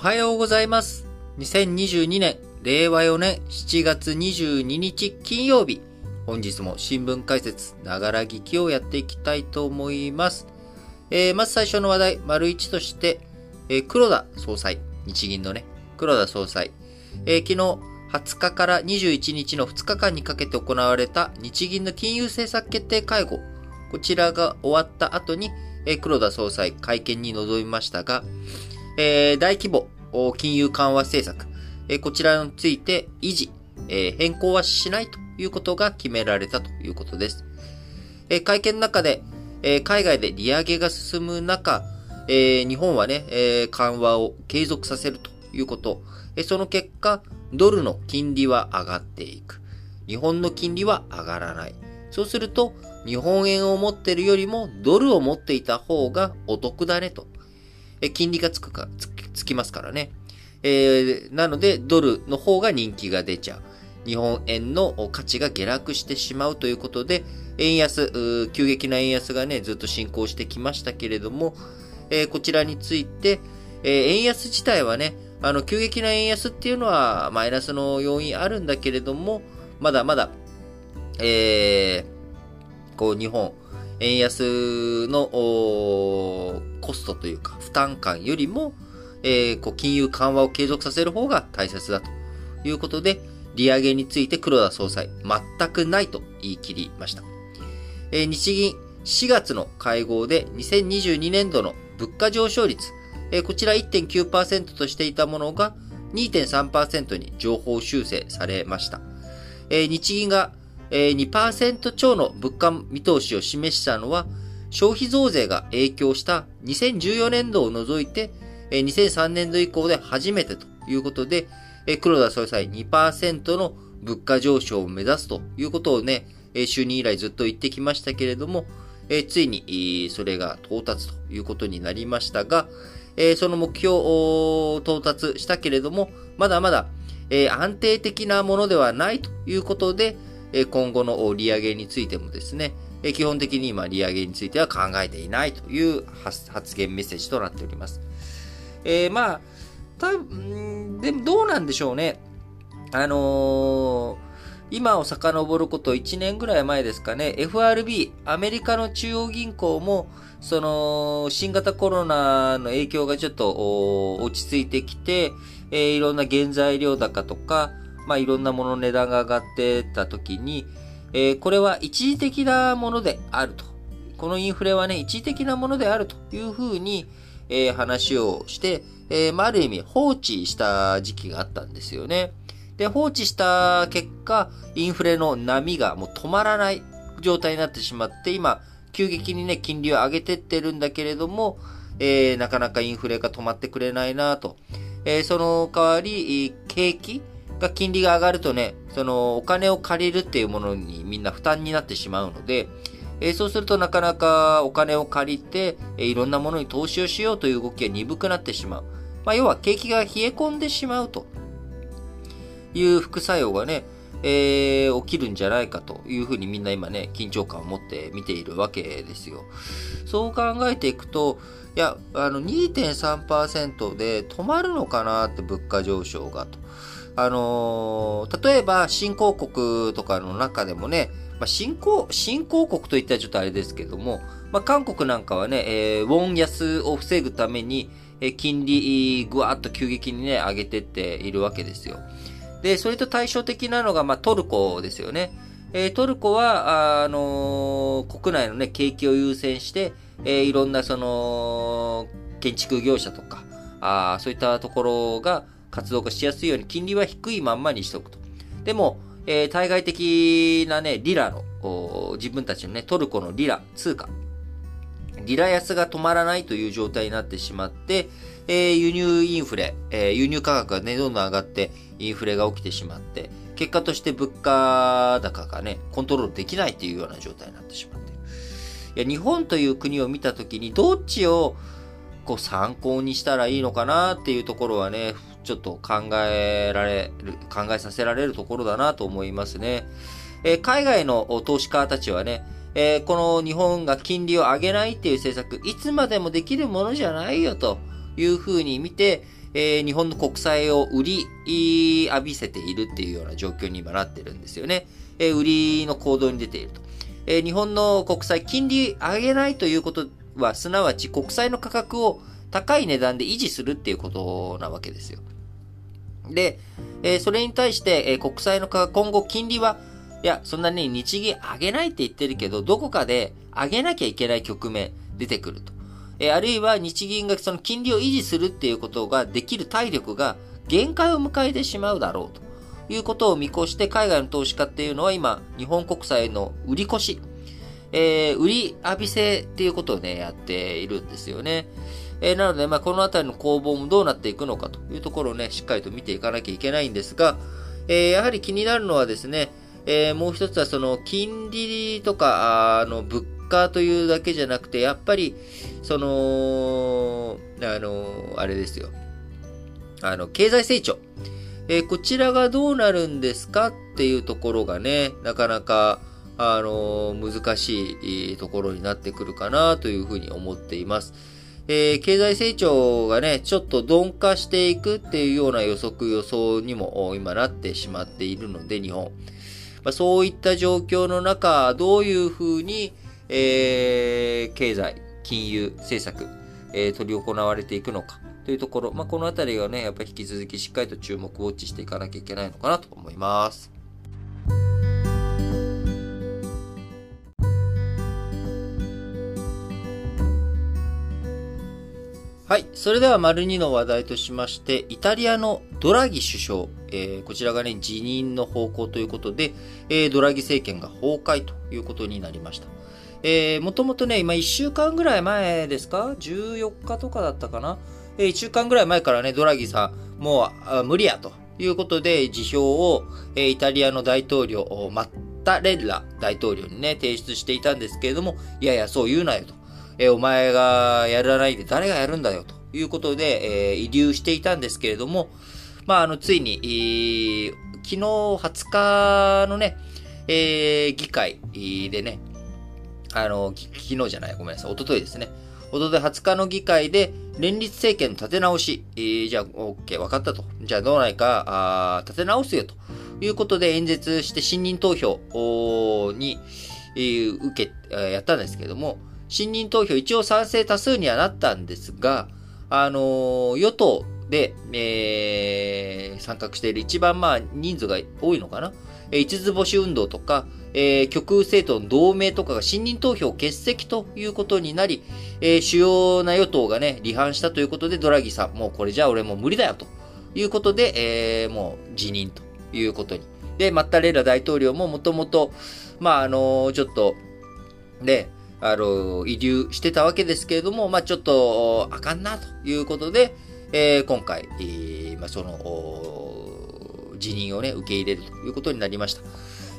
はようございます。2022年、令和4年7月22日金曜日。本日も新聞解説、ながら聞きをやっていきたいと思います。えー、まず最初の話題、丸一として、えー、黒田総裁、日銀のね、黒田総裁、えー、昨日20日から21日の2日間にかけて行われた日銀の金融政策決定会合、こちらが終わった後に、えー、黒田総裁会見に臨みましたが、えー、大規模金融緩和政策、えー、こちらについて維持、えー、変更はしないということが決められたということです。え、会見の中で、え、海外で利上げが進む中、え、日本はね、え、緩和を継続させるということ、え、その結果、ドルの金利は上がっていく。日本の金利は上がらない。そうすると、日本円を持ってるよりもドルを持っていた方がお得だねと。え金利がつくか、つつきますからね。えー、なので、ドルの方が人気が出ちゃう。日本円の価値が下落してしまうということで、円安、急激な円安がね、ずっと進行してきましたけれども、えー、こちらについて、えー、円安自体はね、あの、急激な円安っていうのはマイナスの要因あるんだけれども、まだまだ、えー、こう、日本、円安のコストというか負担感よりも、えー、こう金融緩和を継続させる方が大切だということで、利上げについて黒田総裁、全くないと言い切りました。えー、日銀4月の会合で2022年度の物価上昇率、えー、こちら1.9%としていたものが2.3%に情報修正されました。えー、日銀が2%超の物価見通しを示したのは、消費増税が影響した2014年度を除いて、2003年度以降で初めてということで、黒田総裁2%の物価上昇を目指すということをね、就任以来ずっと言ってきましたけれども、ついにそれが到達ということになりましたが、その目標を到達したけれども、まだまだ安定的なものではないということで、今後の利上げについてもですね、基本的に今利上げについては考えていないという発言メッセージとなっております。えー、まあ、たんでもどうなんでしょうね。あのー、今を遡ること1年ぐらい前ですかね、FRB、アメリカの中央銀行も、その、新型コロナの影響がちょっと落ち着いてきて、えー、いろんな原材料高とか、まあ、いろんなものの値段が上がってた時に、えー、これは一時的なものであると。このインフレはね、一時的なものであるというふうに、えー、話をして、えー、まあ、ある意味放置した時期があったんですよね。で、放置した結果、インフレの波がもう止まらない状態になってしまって、今、急激にね、金利を上げてってるんだけれども、えー、なかなかインフレが止まってくれないなと。えー、その代わり、景気が金利が上がるとね、そのお金を借りるっていうものにみんな負担になってしまうので、えー、そうするとなかなかお金を借りて、えー、いろんなものに投資をしようという動きが鈍くなってしまう。まあ、要は景気が冷え込んでしまうという副作用がね、えー、起きるんじゃないかというふうにみんな今ね、緊張感を持って見ているわけですよ。そう考えていくと、いや、あの2.3%で止まるのかなって物価上昇がと。あのー、例えば新興国とかの中でもね、まあ、新興、新興国といったらちょっとあれですけども、まあ、韓国なんかはね、えー、ウォン安を防ぐために、えー、金利、ぐわっと急激にね、上げてっているわけですよ。で、それと対照的なのが、まあ、トルコですよね。えー、トルコは、あのー、国内のね、景気を優先して、えー、いろんなその、建築業者とか、あそういったところが、活動がしやすいように金利は低いまんまにしておくと。でも、えー、対外的なね、リラの、自分たちのね、トルコのリラ、通貨、リラ安が止まらないという状態になってしまって、えー、輸入インフレ、えー、輸入価格がね、どんどん上がって、インフレが起きてしまって、結果として物価高がね、コントロールできないというような状態になってしまっている。いや、日本という国を見たときに、どっちをこう参考にしたらいいのかなっていうところはね、ちょっと考えられる、考えさせられるところだなと思いますね。えー、海外の投資家たちはね、えー、この日本が金利を上げないっていう政策、いつまでもできるものじゃないよというふうに見て、えー、日本の国債を売り浴びせているっていうような状況に今なってるんですよね。えー、売りの行動に出ていると。えー、日本の国債金利上げないということは、すなわち国債の価格を高い値段で維持するっていうことなわけですよ。で、えー、それに対して、えー、国債の価格、今後金利は、いや、そんなに日銀上げないって言ってるけど、どこかで上げなきゃいけない局面出てくると。えー、あるいは日銀がその金利を維持するっていうことができる体力が限界を迎えてしまうだろうということを見越して海外の投資家っていうのは今、日本国債の売り越し、えー、売り浴びせっていうことをね、やっているんですよね。えー、なので、まあ、このあたりの攻防もどうなっていくのかというところをね、しっかりと見ていかなきゃいけないんですが、えー、やはり気になるのはですね、えー、もう一つはその金利とか、あの、物価というだけじゃなくて、やっぱり、その、あの、あれですよ。あの、経済成長。えー、こちらがどうなるんですかっていうところがね、なかなか、あの、難しいところになってくるかなというふうに思っています。えー、経済成長がね、ちょっと鈍化していくっていうような予測予想にも今なってしまっているので、日本。まあ、そういった状況の中、どういうふうに、えー、経済、金融政策、えー、取り行われていくのかというところ、まあ、このあたりがね、やっぱり引き続きしっかりと注目ウォッチしていかなきゃいけないのかなと思います。はい。それでは、丸2の話題としまして、イタリアのドラギ首相、えー、こちらがね、辞任の方向ということで、えー、ドラギ政権が崩壊ということになりました。えー、もともとね、今1週間ぐらい前ですか ?14 日とかだったかな？えー、1週間ぐらい前からね、ドラギさん、もう無理やということで、辞表を、えー、イタリアの大統領、マッタレッラ大統領にね、提出していたんですけれども、いやいや、そう言うなよと。えお前がやらないで誰がやるんだよということで、え、遺留していたんですけれども、まあ、あの、ついに、えー、昨日20日のね、えー、議会でね、あの、昨日じゃない、ごめんなさい、おとといですね。おととい20日の議会で、連立政権立て直し、えー、じゃあ、OK、分かったと。じゃあ、どうないか、あ立て直すよ、ということで演説して信任投票に、えー、受け、やったんですけれども、信任投票一応賛成多数にはなったんですが、あのー、与党で、えー、参画している一番まあ人数が多いのかな、えー、五つ星運動とか、えー、極右政党の同盟とかが信任投票欠席ということになり、えー、主要な与党がね、離反したということで、ドラギさん、もうこれじゃあ俺もう無理だよということで、えー、もう辞任ということに。で、マッタレーラ大統領ももともと、まあ、あのー、ちょっと、で、あの、遺留してたわけですけれども、まあ、ちょっと、あかんなということで、えー、今回、えー、まあ、その、辞任をね、受け入れるということになりました。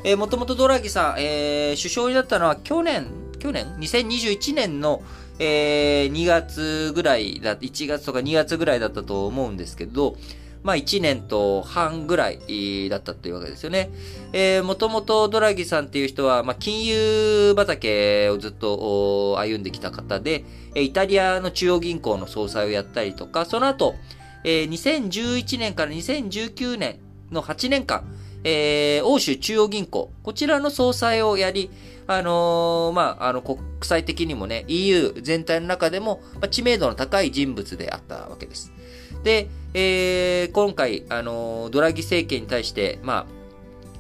えー、もともとドラギさん、えー、首相になったのは去年、去年 ?2021 年の、えー、2月ぐらいだ、1月とか2月ぐらいだったと思うんですけど、まあ1年と半ぐらいだったというわけですよね。えー、もともとドラギさんっていう人は、まあ金融畑をずっと歩んできた方で、イタリアの中央銀行の総裁をやったりとか、その後、えー、2011年から2019年の8年間、えー、欧州中央銀行、こちらの総裁をやり、あのー、まあ、あの、国際的にもね、EU 全体の中でも、まあ、知名度の高い人物であったわけです。で、えー、今回、あの、ドラギ政権に対して、まあ、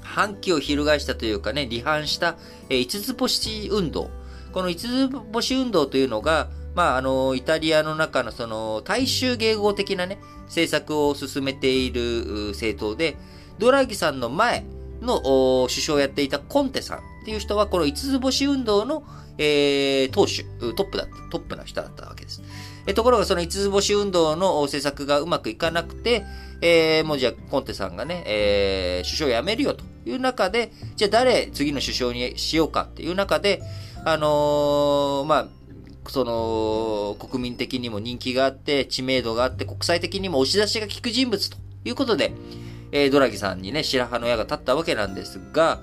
反旗を翻したというかね、離反した、えー、五つ星運動。この五つ星運動というのが、まあ、あの、イタリアの中のその、大衆迎合的なね、政策を進めている政党で、ドラギさんの前の首相をやっていたコンテさんっていう人は、この五つ星運動の、えー、党首、トップだった、トップの人だったわけです。えところがその五つ星運動の政策がうまくいかなくて、えー、もうじゃあコンテさんがね、えー、首相を辞めるよという中で、じゃあ誰次の首相にしようかっていう中で、あのー、まあ、その、国民的にも人気があって、知名度があって、国際的にも押し出しが効く人物ということで、えー、ドラギさんにね、白羽の矢が立ったわけなんですが、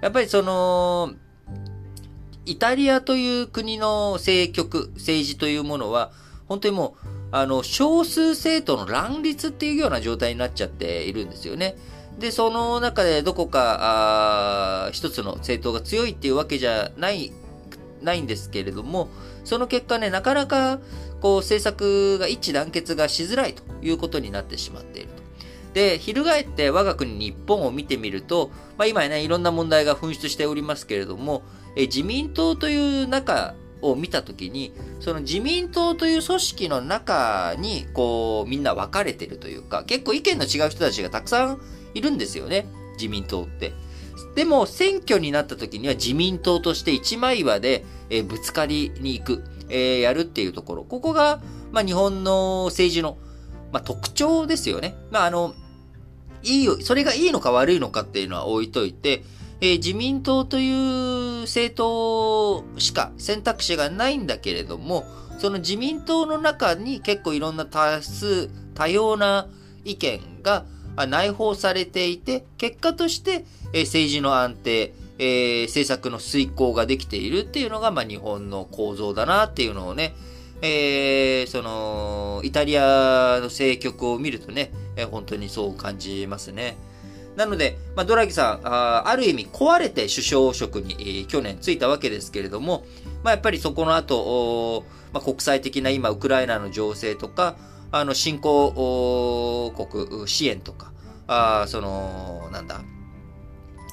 やっぱりその、イタリアという国の政局、政治というものは、本当にもう、あの、少数政党の乱立っていうような状態になっちゃっているんですよね。で、その中でどこか、あ一つの政党が強いっていうわけじゃない、ないんですけれども、その結果ね、なかなか、こう、政策が一致団結がしづらいということになってしまっていると。で、翻って我が国日本を見てみると、まあ今ね、いろんな問題が噴出しておりますけれども、え自民党という中を見たときに、その自民党という組織の中に、こう、みんな分かれてるというか、結構意見の違う人たちがたくさんいるんですよね。自民党って。でも、選挙になった時には自民党として一枚岩で、え、ぶつかりに行く、え、やるっていうところ。ここが、まあ、日本の政治の、まあ、特徴ですよね。まあ、あの、いいよ、それがいいのか悪いのかっていうのは置いといて、えー、自民党という政党しか選択肢がないんだけれども、その自民党の中に結構いろんな多数、多様な意見が内包されていて、結果として、えー、政治の安定、えー、政策の遂行ができているっていうのが、まあ、日本の構造だなっていうのをね、えー、その、イタリアの政局を見るとね、えー、本当にそう感じますね。なので、まあ、ドラギさん、あある意味壊れて首相職に、えー、去年ついたわけですけれども、まあ、やっぱりそこの後、まあ、国際的な今、ウクライナの情勢とか、あの、新興国支援とか、あその、なんだ、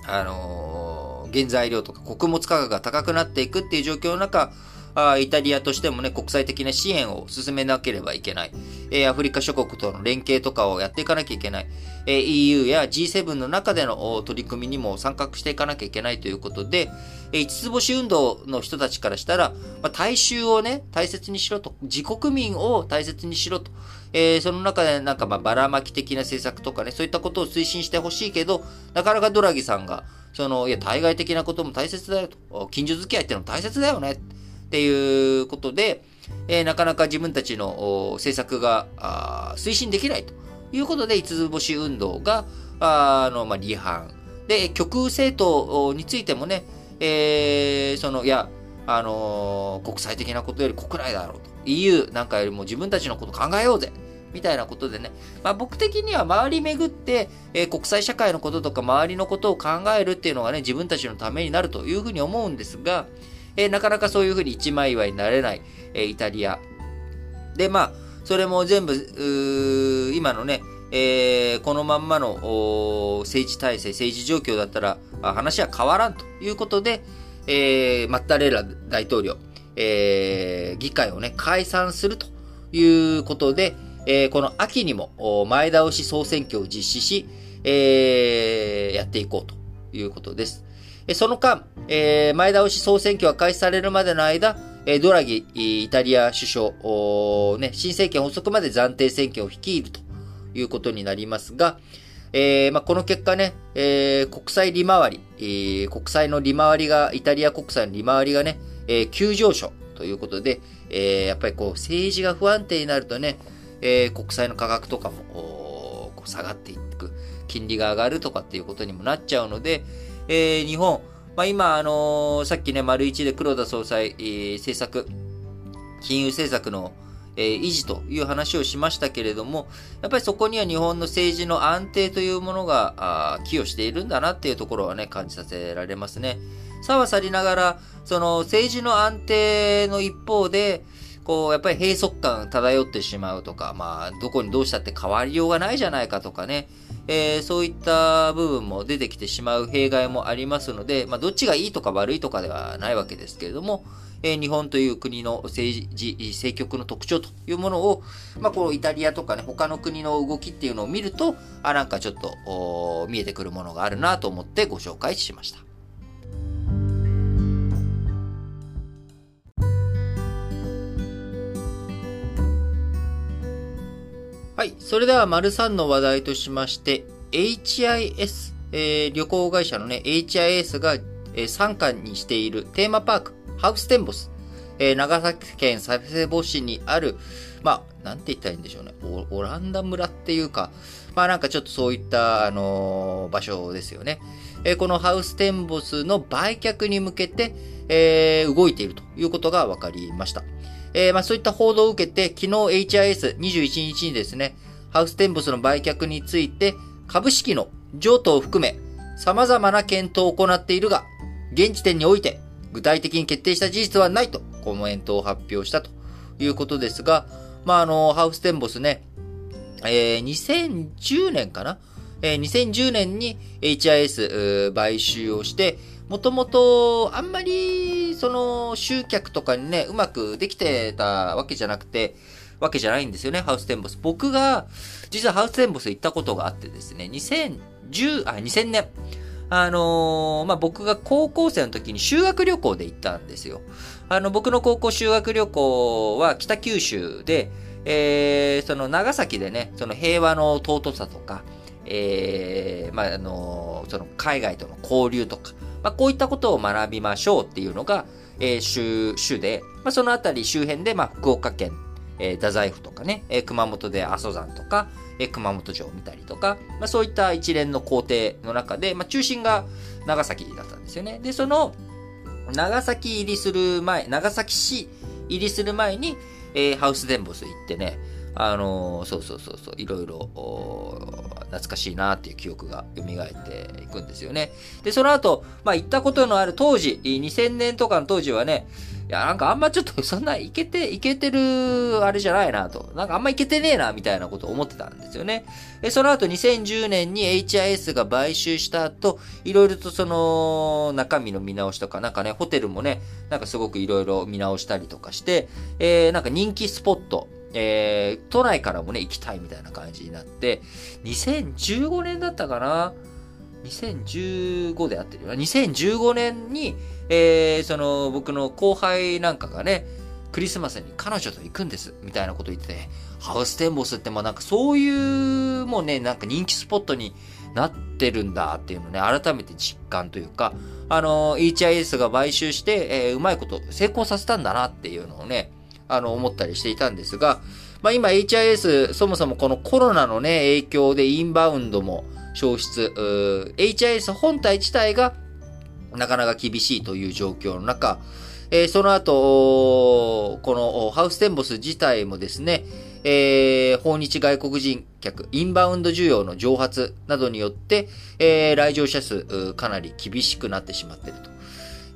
あのー、原材料とか穀物価格が高くなっていくっていう状況の中、あイタリアとしてもね、国際的な支援を進めなければいけない。え、アフリカ諸国との連携とかをやっていかなきゃいけない。え、EU や G7 の中での取り組みにも参画していかなきゃいけないということで、えー、五つ星運動の人たちからしたら、まあ、大衆をね、大切にしろと。自国民を大切にしろと。えー、その中でなんかまあばらまき的な政策とかね、そういったことを推進してほしいけど、なかなかドラギさんが、その、いや、対外的なことも大切だよと。近所付き合いってのも大切だよね。っていうことで、えー、なかなか自分たちの政策が推進できないということで、五つ星運動が、あの、まあ、離反。で、極右政党についてもね、えー、その、いや、あのー、国際的なことより国内だろうと。EU なんかよりも自分たちのこと考えようぜ。みたいなことでね。まあ僕的には周り巡って、えー、国際社会のこととか周りのことを考えるっていうのがね、自分たちのためになるというふうに思うんですが、えー、なかなかそういうふうに一枚岩になれない、えー、イタリア。で、まあ、それも全部、今のね、えー、このまんまの政治体制、政治状況だったら話は変わらんということで、えー、マッタレーラ大統領、えー、議会をね、解散するということで、えー、この秋にも前倒し総選挙を実施し、えー、やっていこうということです。その間、えー、前倒し総選挙が開始されるまでの間、えドラギ、イタリア首相、ね、新政権発足まで暫定政権を率いるということになりますが、えーまあ、この結果ね、えー、国際利回り、えー、国債の利回りが、イタリア国債の利回りがね、えー、急上昇ということで、えー、やっぱりこう政治が不安定になるとね、えー、国債の価格とかもこう下がっていく、金利が上がるとかっていうことにもなっちゃうので、えー、日本、まあ、今、あのー、さっきね、丸一で黒田総裁、えー、政策、金融政策の、えー、維持という話をしましたけれども、やっぱりそこには日本の政治の安定というものが寄与しているんだなっていうところはね、感じさせられますね。さはさりながら、その政治の安定の一方で、こう、やっぱり閉塞感漂ってしまうとか、まあ、どこにどうしたって変わりようがないじゃないかとかね、えー、そういった部分も出てきてしまう弊害もありますので、まあ、どっちがいいとか悪いとかではないわけですけれども、えー、日本という国の政治、政局の特徴というものを、まあ、このイタリアとかね、他の国の動きっていうのを見ると、あ、なんかちょっと、見えてくるものがあるなと思ってご紹介しました。はい。それでは、丸3の話題としまして、HIS、えー、旅行会社のね、HIS が、えー、参加にしているテーマパーク、ハウステンボス、えー、長崎県佐世保市にある、まあ、なんて言ったらいいんでしょうね。オランダ村っていうか、まあなんかちょっとそういった、あのー、場所ですよね。えー、このハウステンボスの売却に向けて、えー、動いているということが分かりました。えー、まあそういった報道を受けて、昨日 HIS21 日にですね、ハウステンボスの売却について、株式の譲渡を含め、様々な検討を行っているが、現時点において、具体的に決定した事実はないとコメントを発表したということですが、まあ、あの、ハウステンボスね、えー、2010年かな？えー、2010年に HIS 買収をして、もともとあんまりその集客とかにね、うまくできてたわけじゃなくて、わけじゃないんですよね、ハウステンボス。僕が、実はハウステンボス行ったことがあってですね、2010、あ、2000年。あのー、まあ、僕が高校生の時に修学旅行で行ったんですよ。あの、僕の高校修学旅行は北九州で、えー、その長崎でね、その平和の尊さとか、えー、まあ、あのその海外との交流とか、まあ、こういったことを学びましょうっていうのが、えー、週、週で、まあ、そのあたり周辺で、まあ、福岡県、えー、太宰府とかね、えー、熊本で阿蘇山とか、えー、熊本城を見たりとか、まあ、そういった一連の工程の中で、まあ、中心が長崎だったんですよね。で、その、長崎入りする前、長崎市入りする前に、えー、ハウスデンボス行ってね、あの、そうそうそうそう、いろいろ、懐かしいなっていう記憶が蘇っていくんですよね。で、その後、まあ行ったことのある当時、2000年とかの当時はね、いや、なんかあんまちょっと そんないけて、いけてるあれじゃないなと。なんかあんまいけてねえなみたいなことを思ってたんですよね。で、その後2010年に HIS が買収した後、いろいろとその中身の見直しとか、なんかね、ホテルもね、なんかすごくいろいろ見直したりとかして、えー、なんか人気スポット、えー、都内からもね、行きたいみたいな感じになって、2015年だったかな ?2015 であってるよな。2015年に、えー、その、僕の後輩なんかがね、クリスマスに彼女と行くんです、みたいなこと言ってて、ハウステンボスってもうなんかそういう、もうね、なんか人気スポットになってるんだっていうのね、改めて実感というか、あのー、HIS が買収して、えー、うまいこと成功させたんだなっていうのをね、あの、思ったりしていたんですが、まあ今 HIS、そもそもこのコロナのね、影響でインバウンドも消失、HIS 本体自体がなかなか厳しいという状況の中、えー、その後、このハウステンボス自体もですね、えー、訪日外国人客、インバウンド需要の蒸発などによって、えー、来場者数、かなり厳しくなってしまっていると。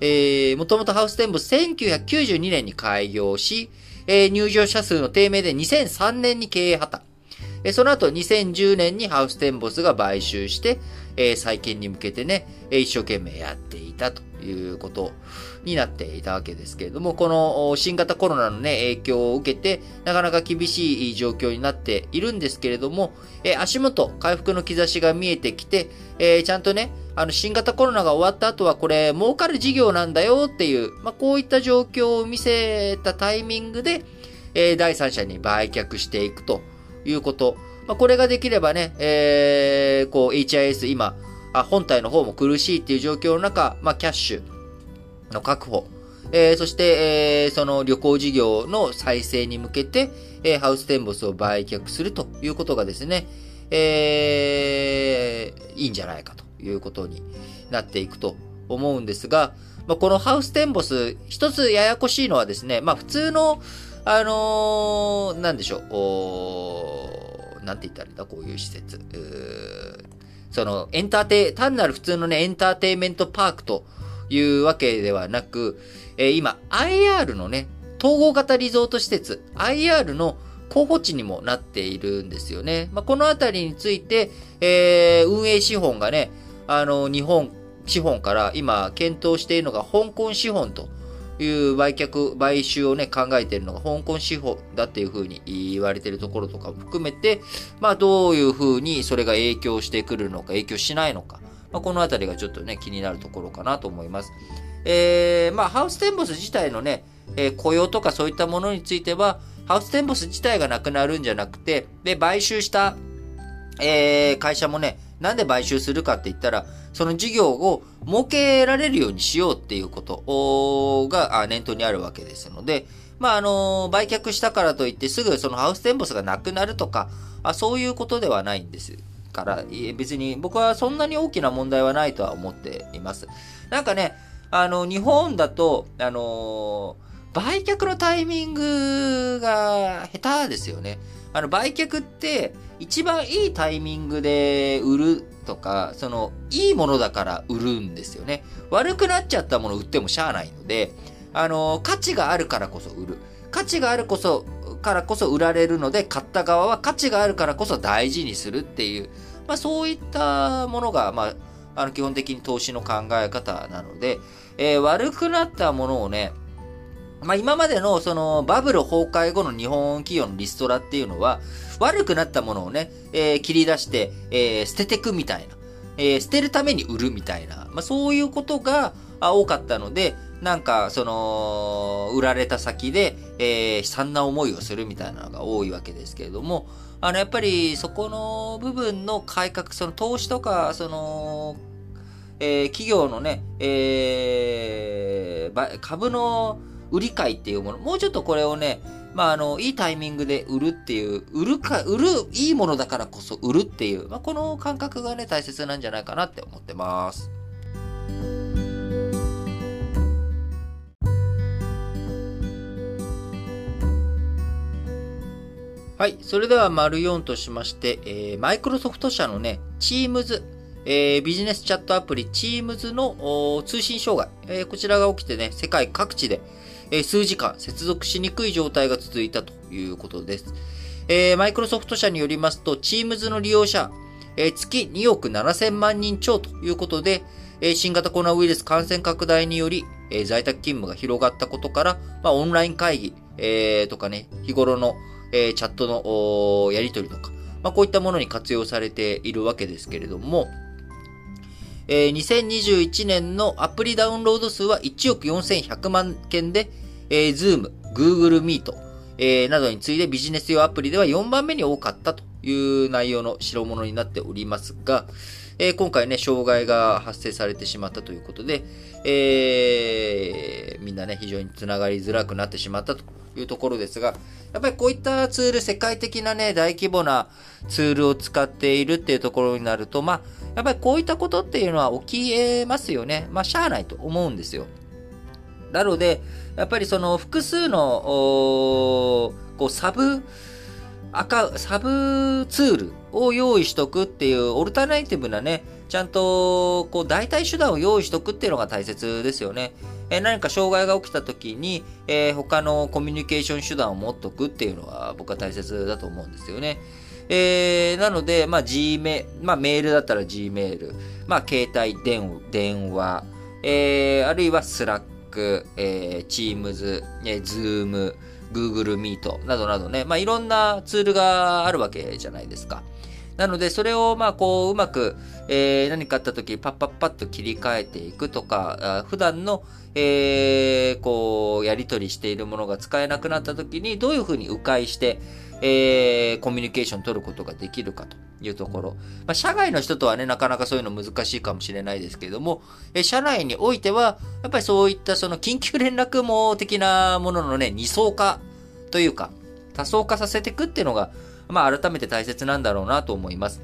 えー、もともとハウステンボス1992年に開業し、えー、入場者数の低迷で2003年に経営破綻。えー、その後2010年にハウステンボスが買収して、えー、再建に向けてね、えー、一生懸命やっていたということになっていたわけですけれども、この新型コロナのね、影響を受けて、なかなか厳しい状況になっているんですけれども、え、足元、回復の兆しが見えてきて、え、ちゃんとね、あの、新型コロナが終わった後はこれ、儲かる事業なんだよっていう、まあ、こういった状況を見せたタイミングで、え、第三者に売却していくということ。まあ、これができればね、えー、こう、HIS 今、あ本体の方も苦しいっていう状況の中、まあ、キャッシュの確保、えー、そして、えー、その旅行事業の再生に向けて、えー、ハウステンボスを売却するということがですね、えー、いいんじゃないかということになっていくと思うんですが、まあ、このハウステンボス、一つややこしいのはですね、まあ、普通の、あのー、なんでしょう、おなんて言ったらいいんだ、こういう施設。その、エンターテイ、単なる普通のね、エンターテイメントパークというわけではなく、えー、今、IR のね、統合型リゾート施設、IR の候補地にもなっているんですよね。まあ、このあたりについて、えー、運営資本がね、あの、日本資本から今検討しているのが香港資本という売却、買収をね、考えているのが香港資本だっていうふうに言われているところとかも含めて、まあどういうふうにそれが影響してくるのか、影響しないのか、まあ、このあたりがちょっとね、気になるところかなと思います。えー、まあハウステンボス自体のね、えー、雇用とかそういったものについては、ハウステンボス自体がなくなるんじゃなくて、で、買収した、えー、会社もね、なんで買収するかって言ったら、その事業を設けられるようにしようっていうことが念頭にあるわけですので、まあ、あの、売却したからといってすぐそのハウステンボスがなくなるとか、あそういうことではないんですから、別に僕はそんなに大きな問題はないとは思っています。なんかね、あの、日本だと、あの売却のタイミングが下手ですよね。あの、売却って、一番いいタイミングで売るとか、その、いいものだから売るんですよね。悪くなっちゃったもの売ってもしゃあないので、あの、価値があるからこそ売る。価値があるこそ、からこそ売られるので、買った側は価値があるからこそ大事にするっていう、まあそういったものが、まあ、あの、基本的に投資の考え方なので、えー、悪くなったものをね、まあ今までのそのバブル崩壊後の日本企業のリストラっていうのは、悪くなったものをね、えー、切り出して、えー、捨ててくみたいな、えー、捨てるために売るみたいな、まあそういうことが多かったので、なんか、その、売られた先で、えー、悲惨な思いをするみたいなのが多いわけですけれども、あの、やっぱり、そこの部分の改革、その投資とか、その、えー、企業のね、えー、株の売り買いっていうもの、もうちょっとこれをね、まあ、あの、いいタイミングで売るっていう、売るか、売る、いいものだからこそ売るっていう、まあ、この感覚がね、大切なんじゃないかなって思ってます。はい。それでは、丸4としまして、えー、マイクロソフト社のね、Teams、え、ビジネスチャットアプリ Teams の通信障害、えー、こちらが起きてね、世界各地で、え、数時間接続しにくい状態が続いたということです。え、マイクロソフト社によりますと、Teams の利用者、え、月2億7000万人超ということで、え、新型コロナウイルス感染拡大により、え、在宅勤務が広がったことから、まあ、オンライン会議、え、とかね、日頃のえ、チャットのやり取りとか、まあ、こういったものに活用されているわけですけれども、えー、2021年のアプリダウンロード数は1億4100万件で、えー、Zoom、Google Meet、えー、などに次いでビジネス用アプリでは4番目に多かったという内容の代物になっておりますが、えー、今回ね、障害が発生されてしまったということで、えー、みんなね、非常につながりづらくなってしまったというところですが、やっぱりこういったツール、世界的なね、大規模なツールを使っているっていうところになると、まあ、やっぱりこういったことっていうのは起きえますよね。まあ、しゃあないと思うんですよ。なので、やっぱりその複数の、こう、サブ、赤、サブツールを用意しとくっていうオルタナイティブなね、ちゃんと、こう、代替手段を用意しとくっていうのが大切ですよね。え何か障害が起きた時に、えー、他のコミュニケーション手段を持っとくっていうのは僕は大切だと思うんですよね。えー、なので、まあ、G メ、まあ、メールだったら Gmail、まあ、携帯電電話、えー、あるいは Slack、えー、Teams、えー、Zoom、Google Meet などなどね、まあ、いろんなツールがあるわけじゃないですか。なので、それを、まあ、こう、うまく、えー、何かあった時、パッパッパッと切り替えていくとか、普段の、えー、こう、やり取りしているものが使えなくなった時に、どういうふうに迂回して、えー、コミュニケーション取ることができるかというところ。まあ、社外の人とはね、なかなかそういうの難しいかもしれないですけれども、えー社内においては、やっぱりそういったその緊急連絡網的なもののね、二層化というか、多層化させていくっていうのが、まあ、改めて大切なんだろうなと思います。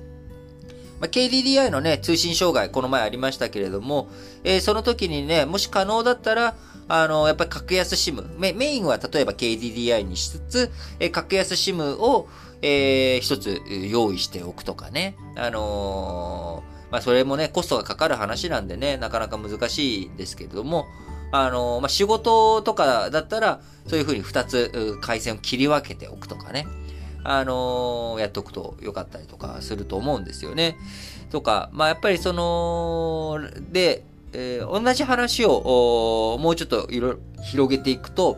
まあ、KDDI のね、通信障害、この前ありましたけれども、えー、その時にね、もし可能だったら、あの、やっぱり格安 SIM、メインは例えば KDDI にしつつ、え、格安 SIM を、えー、一つ用意しておくとかね。あのー、まあ、それもね、コストがかかる話なんでね、なかなか難しいですけれども、あの、まあ、仕事とかだったら、そういうふうに二つ回線を切り分けておくとかね。あの、やっとくとよかったりとかすると思うんですよね。とか、まあやっぱりその、で、えー、同じ話をもうちょっといろ広げていくと、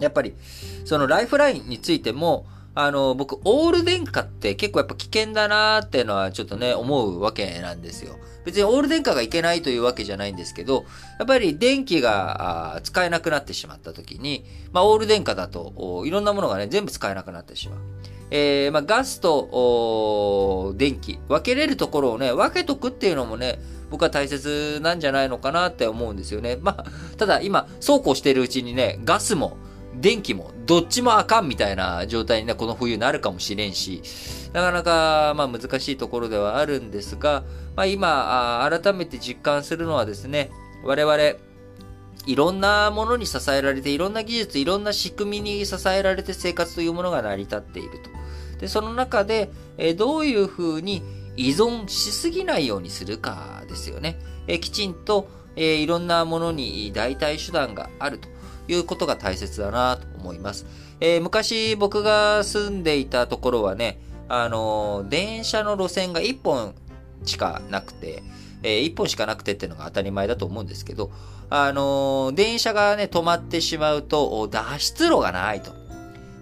やっぱり、そのライフラインについても、あの、僕、オール電化って結構やっぱ危険だなーっていうのはちょっとね、思うわけなんですよ。別にオール電化がいけないというわけじゃないんですけど、やっぱり電気が使えなくなってしまった時に、まあ、オール電化だと、いろんなものがね、全部使えなくなってしまう。えー、まあ、ガスと、電気、分けれるところをね、分けとくっていうのもね、僕は大切なんじゃないのかなって思うんですよね。まあ、ただ今、そうこうしてるうちにね、ガスも、電気もどっちもあかんみたいな状態にね、この冬なるかもしれんし、なかなか、まあ難しいところではあるんですが、まあ今、改めて実感するのはですね、我々、いろんなものに支えられて、いろんな技術、いろんな仕組みに支えられて生活というものが成り立っていると。で、その中で、えどういうふうに依存しすぎないようにするかですよね。えきちんと、えいろんなものに代替手段があるということが大切だなと思います。えー、昔僕が住んでいたところはね、あのー、電車の路線が1本しかなくて、えー、1本しかなくてっていうのが当たり前だと思うんですけど、あのー、電車がね、止まってしまうと、脱出路がないと。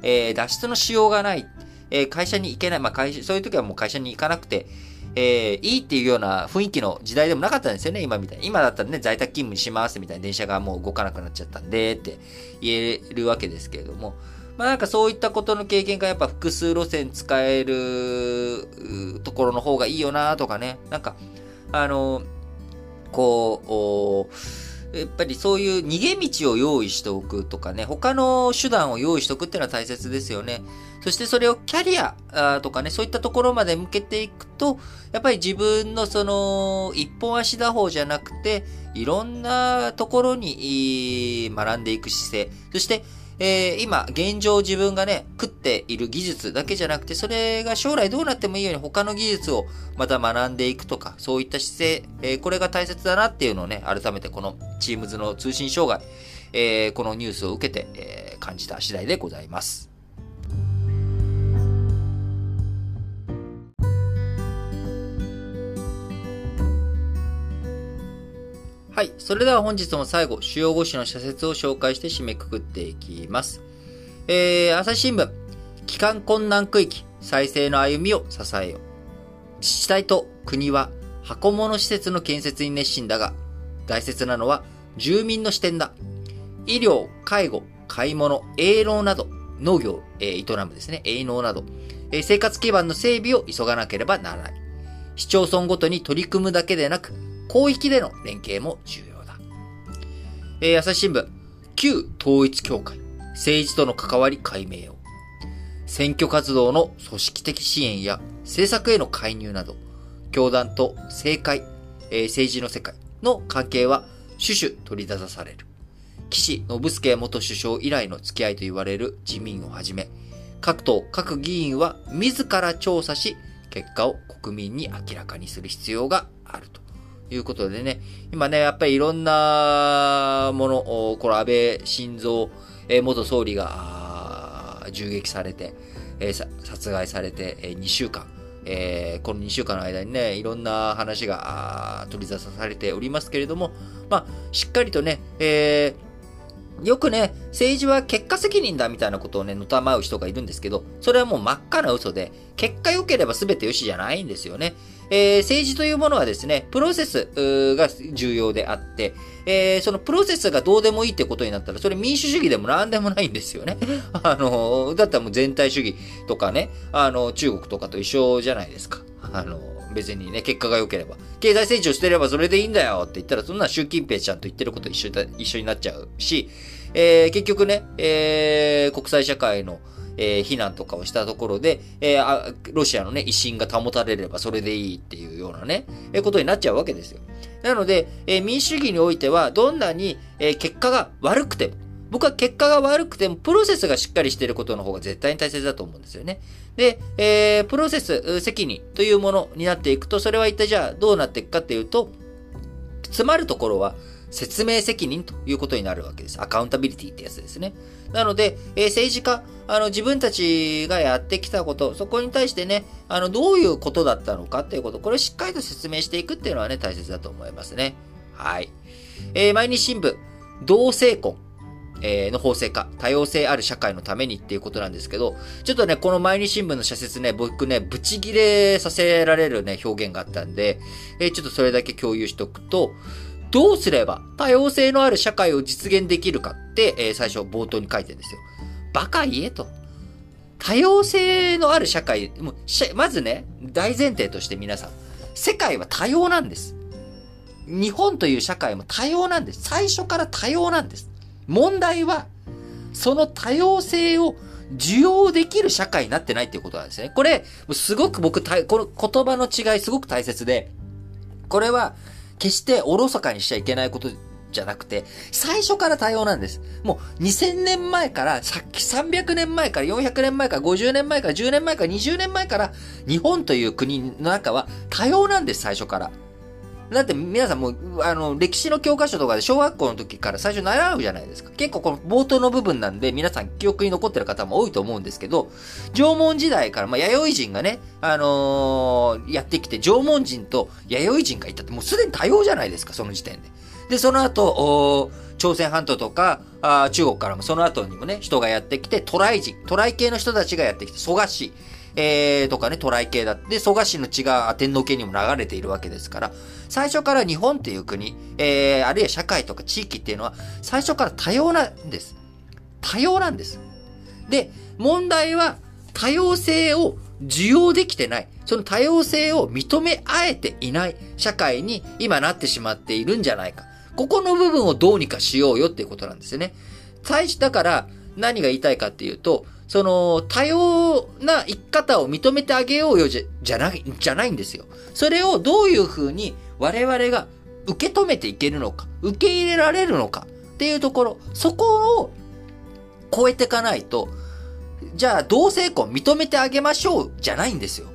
えー、脱出のしようがない。えー、会社に行けない。まあ、会社、そういう時はもう会社に行かなくて、えー、いいっていうような雰囲気の時代でもなかったんですよね、今みたいに。今だったらね、在宅勤務にしますみたいな電車がもう動かなくなっちゃったんで、って言えるわけですけれども、まあなんかそういったことの経験がやっぱ複数路線使えるところの方がいいよなとかね、なんか、あの、こう、やっぱりそういう逃げ道を用意しておくとかね、他の手段を用意しておくっていうのは大切ですよね。そしてそれをキャリアとかね、そういったところまで向けていくと、やっぱり自分のその一本足打法じゃなくて、いろんなところに学んでいく姿勢、そしてえー、今、現状自分がね、食っている技術だけじゃなくて、それが将来どうなってもいいように他の技術をまた学んでいくとか、そういった姿勢、えー、これが大切だなっていうのをね、改めてこの Teams の通信障害、えー、このニュースを受けて、え感じた次第でございます。はい。それでは本日も最後、主要語詞の社説を紹介して締めくくっていきます。えー、朝日新聞、帰還困難区域、再生の歩みを支えよう。自治体と国は箱物施設の建設に熱心だが、大切なのは住民の視点だ。医療、介護、買い物、営農など、農業、えー、営むですね、営農など、えー、生活基盤の整備を急がなければならない。市町村ごとに取り組むだけでなく、広域での連携も重要だ。えー、朝日新聞、旧統一協会、政治との関わり解明を。選挙活動の組織的支援や政策への介入など、教団と政界、えー、政治の世界の関係は種々取り出される。岸信介元首相以来の付き合いと言われる自民をはじめ、各党、各議員は自ら調査し、結果を国民に明らかにする必要があると。いうことでね、今ね、やっぱりいろんなもの、これ安倍晋三、元総理が銃撃されて、殺害されて、2週間、この2週間の間にね、いろんな話が取り沙汰されておりますけれども、まあ、しっかりとね、えー、よくね、政治は結果責任だみたいなことをね、のたまう人がいるんですけど、それはもう真っ赤な嘘で、結果良ければ全て良しじゃないんですよね。えー、政治というものはですね、プロセスが重要であって、えー、そのプロセスがどうでもいいってことになったら、それ民主主義でも何でもないんですよね。あの、だったらもう全体主義とかね、あの、中国とかと一緒じゃないですか。あの、別にね、結果が良ければ。経済成長してればそれでいいんだよって言ったら、そんな習近平ちゃんと言ってること一緒一緒になっちゃうし、えー、結局ね、えー、国際社会の、えー、非難とかをしたところで、えー、ロシアのね、威信が保たれればそれでいいっていうようなね、えー、ことになっちゃうわけですよ。なので、え、民主主義においては、どんなに、え、結果が悪くても、僕は結果が悪くても、プロセスがしっかりしていることの方が絶対に大切だと思うんですよね。で、え、プロセス、責任というものになっていくと、それは一体じゃあどうなっていくかっていうと、詰まるところは、説明責任ということになるわけです。アカウンタビリティってやつですね。なので、えー、政治家、あの、自分たちがやってきたこと、そこに対してね、あの、どういうことだったのかっていうこと、これをしっかりと説明していくっていうのはね、大切だと思いますね。はい。えー、毎日新聞、同性婚。えー、の法制化、多様性ある社会のためにっていうことなんですけど、ちょっとね、この毎日新聞の社説ね、僕ね、ブチギレさせられるね、表現があったんで、えー、ちょっとそれだけ共有しておくと、どうすれば多様性のある社会を実現できるかって、えー、最初冒頭に書いてるんですよ。バカ言えと。多様性のある社会、もうまずね、大前提として皆さん、世界は多様なんです。日本という社会も多様なんです。最初から多様なんです。問題は、その多様性を受容できる社会になってないっていうことなんですね。これ、すごく僕、この言葉の違いすごく大切で、これは、決しておろそかにしちゃいけないことじゃなくて、最初から多様なんです。もう2000年前から、さっき300年前から400年前から50年前から10年前から20年前から、日本という国の中は多様なんです、最初から。だって皆さんもあの、歴史の教科書とかで小学校の時から最初習うじゃないですか。結構この冒頭の部分なんで皆さん記憶に残ってる方も多いと思うんですけど、縄文時代から、まあ、弥生人がね、あのー、やってきて、縄文人と弥生人がいたってもうすでに多様じゃないですか、その時点で。で、その後、朝鮮半島とか、あ中国からもその後にもね、人がやってきて、渡来人、渡来系の人たちがやってきて、蘇我氏、えー、とかね、渡来系だって、蘇我氏の血が天皇家にも流れているわけですから、最初から日本っていう国、えー、あるいは社会とか地域っていうのは、最初から多様なんです。多様なんです。で、問題は、多様性を受容できてない。その多様性を認め合えていない社会に今なってしまっているんじゃないか。ここの部分をどうにかしようよっていうことなんですよね。最初だから何が言いたいかっていうと、その多様な生き方を認めてあげようよじゃじゃない、じゃないんですよ。それをどういうふうに我々が受け止めていけるのか、受け入れられるのかっていうところ、そこを超えていかないと、じゃあ同性婚認めてあげましょうじゃないんですよ。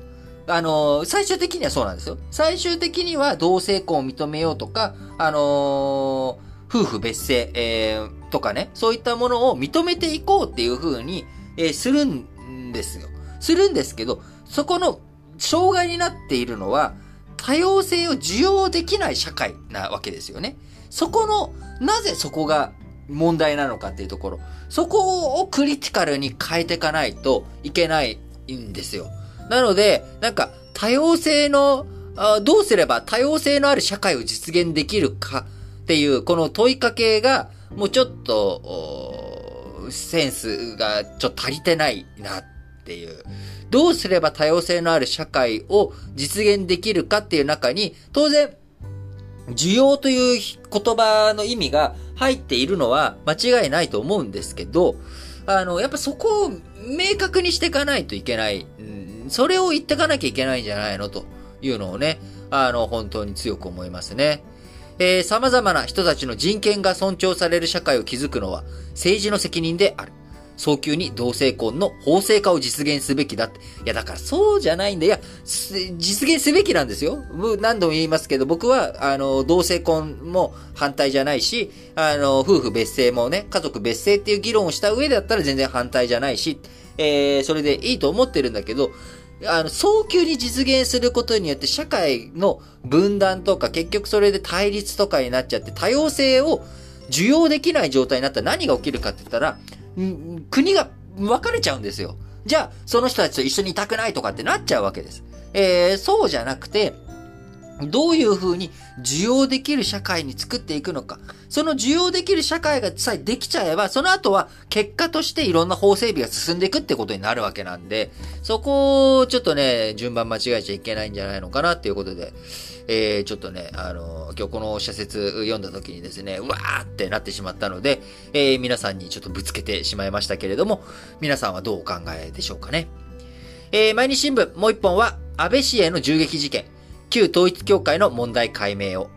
あの最終的にはそうなんですよ。最終的には同性婚を認めようとか、あのー、夫婦別姓、えー、とかね、そういったものを認めていこうっていう風に、えー、するんですよ。するんですけど、そこの障害になっているのは、多様性を受容できない社会なわけですよね。そこの、なぜそこが問題なのかっていうところ、そこをクリティカルに変えていかないといけないんですよ。なので、なんか多様性の、あどうすれば多様性のある社会を実現できるかっていう、この問いかけが、もうちょっと、センスがちょっと足りてないなっていう。どうすれば多様性のある社会を実現できるかっていう中に、当然、需要という言葉の意味が入っているのは間違いないと思うんですけど、あの、やっぱそこを明確にしていかないといけない。それを言っていかなきゃいけないんじゃないのというのをね、あの、本当に強く思いますね。えー、様々な人たちの人権が尊重される社会を築くのは政治の責任である。早急に同性婚の法制化を実現すべきだって。いや、だからそうじゃないんだよ。実現すべきなんですよ。何度も言いますけど、僕は、あの、同性婚も反対じゃないし、あの、夫婦別姓もね、家族別姓っていう議論をした上だったら全然反対じゃないし、えー、それでいいと思ってるんだけど、あの、早急に実現することによって社会の分断とか結局それで対立とかになっちゃって多様性を受容できない状態になったら何が起きるかって言ったら、国が分かれちゃうんですよ。じゃあ、その人たちと一緒にいたくないとかってなっちゃうわけです。えー、そうじゃなくて、どういう風に需要できる社会に作っていくのか。その需要できる社会がさえできちゃえば、その後は結果としていろんな法整備が進んでいくってことになるわけなんで、そこをちょっとね、順番間違えちゃいけないんじゃないのかなっていうことで、えー、ちょっとね、あのー、今日この社説読んだ時にですね、うわーってなってしまったので、えー、皆さんにちょっとぶつけてしまいましたけれども、皆さんはどうお考えでしょうかね。えー、毎日新聞もう一本は、安倍氏への銃撃事件。旧統一教会の問題解明を、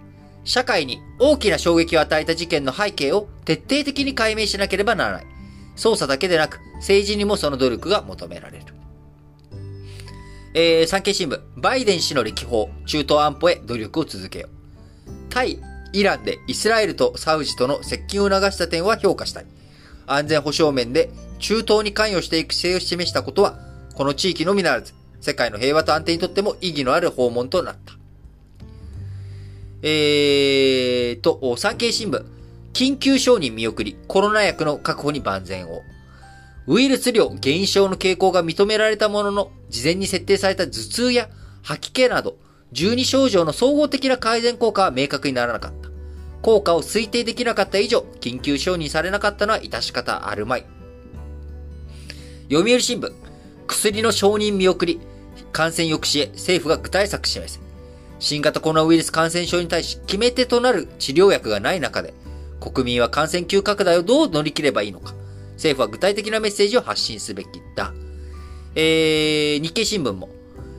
社会に大きな衝撃を与えた事件の背景を徹底的に解明しなければならない。捜査だけでなく、政治にもその努力が求められる。えー、産経新聞、バイデン氏の歴訪、中東安保へ努力を続けよう。対イランでイスラエルとサウジとの接近を促した点は評価したい。安全保障面で中東に関与していく姿勢を示したことは、この地域のみならず、世界の平和と安定にとっても意義のある訪問となった。えーと、産経新聞。緊急承認見送り、コロナ薬の確保に万全を。ウイルス量減少の傾向が認められたものの、事前に設定された頭痛や吐き気など、12症状の総合的な改善効果は明確にならなかった。効果を推定できなかった以上、緊急承認されなかったのは致し方あるまい。読売新聞、薬の承認見送り、感染抑止へ政府が具体策示せ。新型コロナウイルス感染症に対し決め手となる治療薬がない中で、国民は感染急拡大をどう乗り切ればいいのか。政府は具体的なメッセージを発信すべきだ。えー、日経新聞も、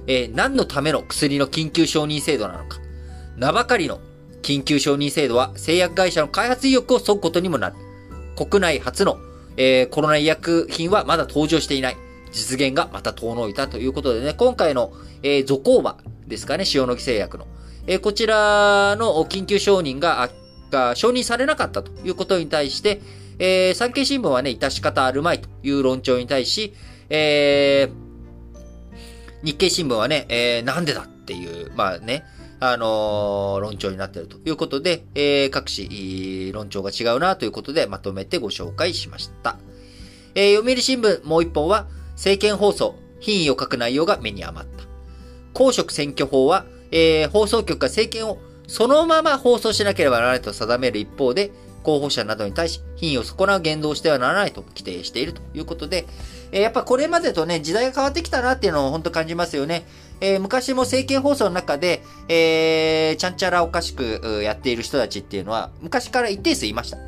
えー、何のための薬の緊急承認制度なのか。名ばかりの緊急承認制度は製薬会社の開発意欲を削ぐことにもなる。国内初の、えー、コロナ医薬品はまだ登場していない。実現がまた遠のいたということでね、今回の、えー、ゾコーバですかね、塩野義製薬の。えー、こちらの緊急承認が、が承認されなかったということに対して、えー、産経新聞はね、致し方あるまいという論調に対し、えー、日経新聞はね、えー、なんでだっていう、まあね、あのー、論調になっているということで、えー、各紙、論調が違うなということでまとめてご紹介しました。えー、読売新聞もう一本は、政見放送、品位を書く内容が目に余った。公職選挙法は、えー、放送局が政見をそのまま放送しなければならないと定める一方で、候補者などに対し品位を損なう言動をしてはならないと規定しているということで、えー、やっぱこれまでとね、時代が変わってきたなっていうのを本当感じますよね。えー、昔も政見放送の中で、えー、ちゃんちゃらおかしくやっている人たちっていうのは、昔から一定数いました。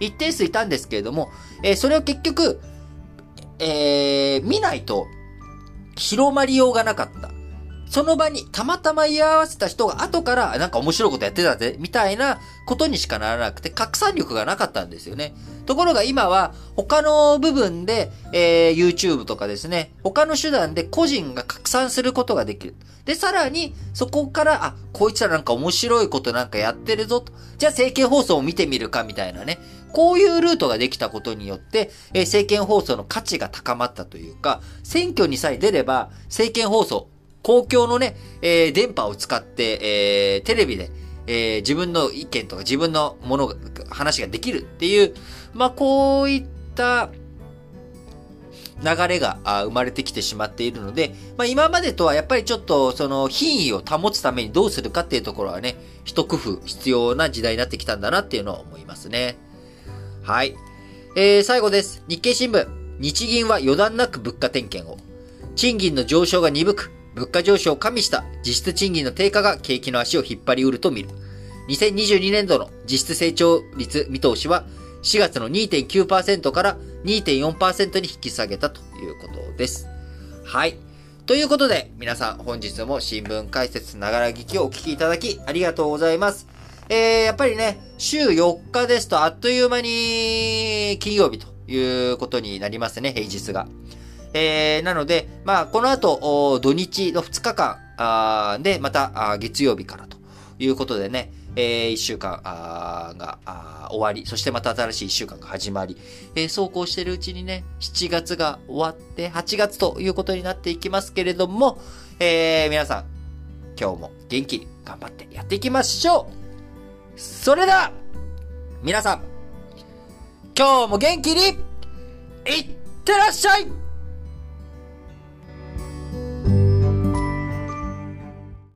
一定数いたんですけれども、えー、それを結局、えー、見ないと、広まりようがなかった。その場にたまたま居合わせた人が後からなんか面白いことやってたぜ、みたいなことにしかならなくて、拡散力がなかったんですよね。ところが今は他の部分で、えー、YouTube とかですね、他の手段で個人が拡散することができる。で、さらに、そこから、あ、こいつらなんか面白いことなんかやってるぞと。じゃあ政見放送を見てみるかみたいなね。こういうルートができたことによって、えー、政見放送の価値が高まったというか、選挙にさえ出れば、政見放送、公共のね、えー、電波を使って、えー、テレビで、えー、自分の意見とか自分のものが、話ができるっていう、まあ、こういった流れが生まれてきてしまっているので、まあ、今までとはやっぱりちょっとその品位を保つためにどうするかっていうところはね、一工夫必要な時代になってきたんだなっていうのは思いますね。はい。えー、最後です。日経新聞。日銀は余談なく物価点検を。賃金の上昇が鈍く、物価上昇を加味した実質賃金の低下が景気の足を引っ張りうると見る。2022年度の実質成長率見通しは4月の2.9%から2.4%に引き下げたということです。はい。ということで、皆さん本日も新聞解説ながら聞きをお聞きいただきありがとうございます。えー、やっぱりね、週4日ですとあっという間に金曜日ということになりますね、平日が。えー、なので、まあ、この後、土日の2日間で、また月曜日からということでね、えー、1週間が終わり、そしてまた新しい1週間が始まり、えー、そうこうしてるうちにね、7月が終わって8月ということになっていきますけれども、えー、皆さん、今日も元気に頑張ってやっていきましょうそれでは、皆さん、今日も元気に、いってらっしゃい！